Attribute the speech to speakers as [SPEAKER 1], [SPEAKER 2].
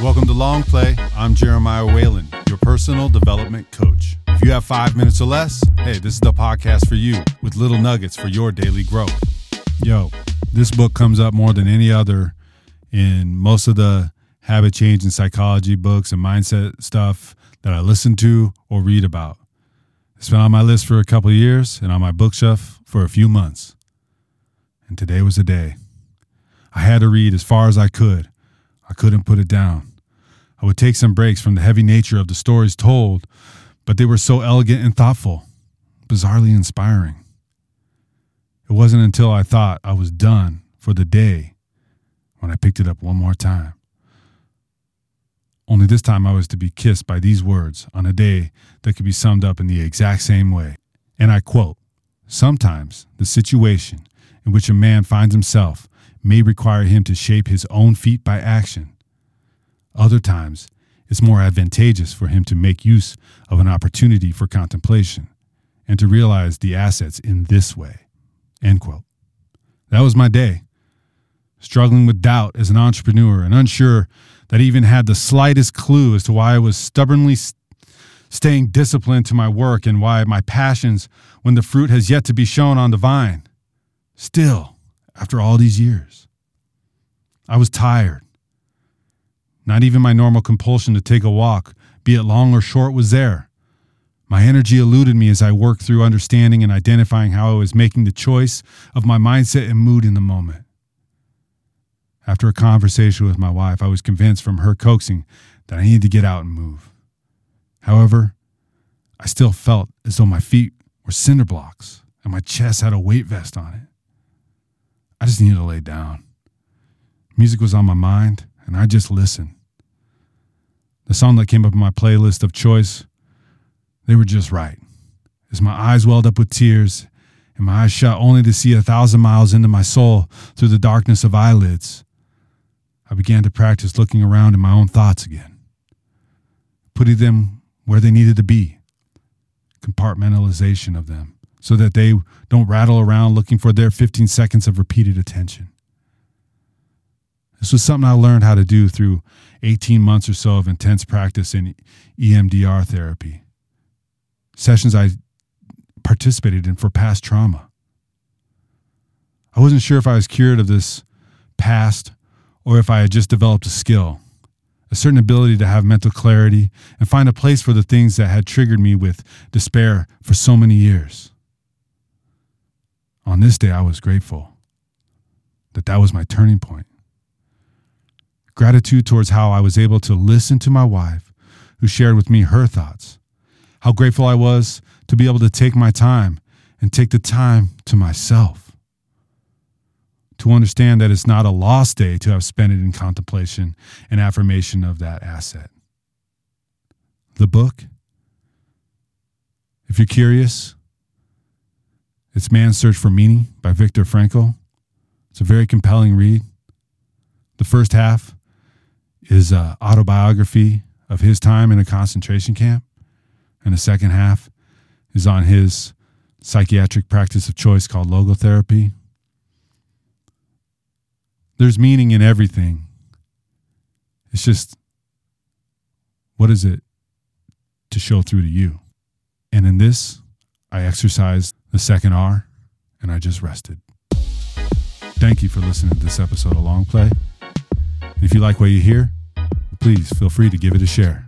[SPEAKER 1] Welcome to Long Play. I'm Jeremiah Whalen, your personal development coach. If you have five minutes or less, hey, this is the podcast for you with little nuggets for your daily growth. Yo, this book comes up more than any other in most of the habit change and psychology books and mindset stuff that I listen to or read about. It's been on my list for a couple years and on my bookshelf for a few months. And today was the day. I had to read as far as I could. I couldn't put it down. I would take some breaks from the heavy nature of the stories told, but they were so elegant and thoughtful, bizarrely inspiring. It wasn't until I thought I was done for the day when I picked it up one more time. Only this time I was to be kissed by these words on a day that could be summed up in the exact same way. And I quote Sometimes the situation in which a man finds himself may require him to shape his own feet by action. Other times, it's more advantageous for him to make use of an opportunity for contemplation and to realize the assets in this way. End quote. That was my day. Struggling with doubt as an entrepreneur and unsure that I even had the slightest clue as to why I was stubbornly staying disciplined to my work and why my passions when the fruit has yet to be shown on the vine. Still, after all these years, I was tired. Not even my normal compulsion to take a walk, be it long or short, was there. My energy eluded me as I worked through understanding and identifying how I was making the choice of my mindset and mood in the moment. After a conversation with my wife, I was convinced from her coaxing that I needed to get out and move. However, I still felt as though my feet were cinder blocks and my chest had a weight vest on it. I just needed to lay down. Music was on my mind, and I just listened. The song that came up in my playlist of choice, they were just right. As my eyes welled up with tears, and my eyes shut only to see a thousand miles into my soul through the darkness of eyelids, I began to practice looking around in my own thoughts again, putting them where they needed to be, compartmentalization of them, so that they don't rattle around looking for their 15 seconds of repeated attention. This was something I learned how to do through 18 months or so of intense practice in EMDR therapy, sessions I participated in for past trauma. I wasn't sure if I was cured of this past or if I had just developed a skill, a certain ability to have mental clarity and find a place for the things that had triggered me with despair for so many years. On this day, I was grateful that that was my turning point. Gratitude towards how I was able to listen to my wife, who shared with me her thoughts. How grateful I was to be able to take my time and take the time to myself to understand that it's not a lost day to have spent it in contemplation and affirmation of that asset. The book, if you're curious, it's Man's Search for Meaning by Viktor Frankl. It's a very compelling read. The first half is an autobiography of his time in a concentration camp, and the second half is on his psychiatric practice of choice called logotherapy, there's meaning in everything. It's just, what is it to show through to you? And in this, I exercised the second R and I just rested. Thank you for listening to this episode of Long Play. if you like what you hear, please feel free to give it a share.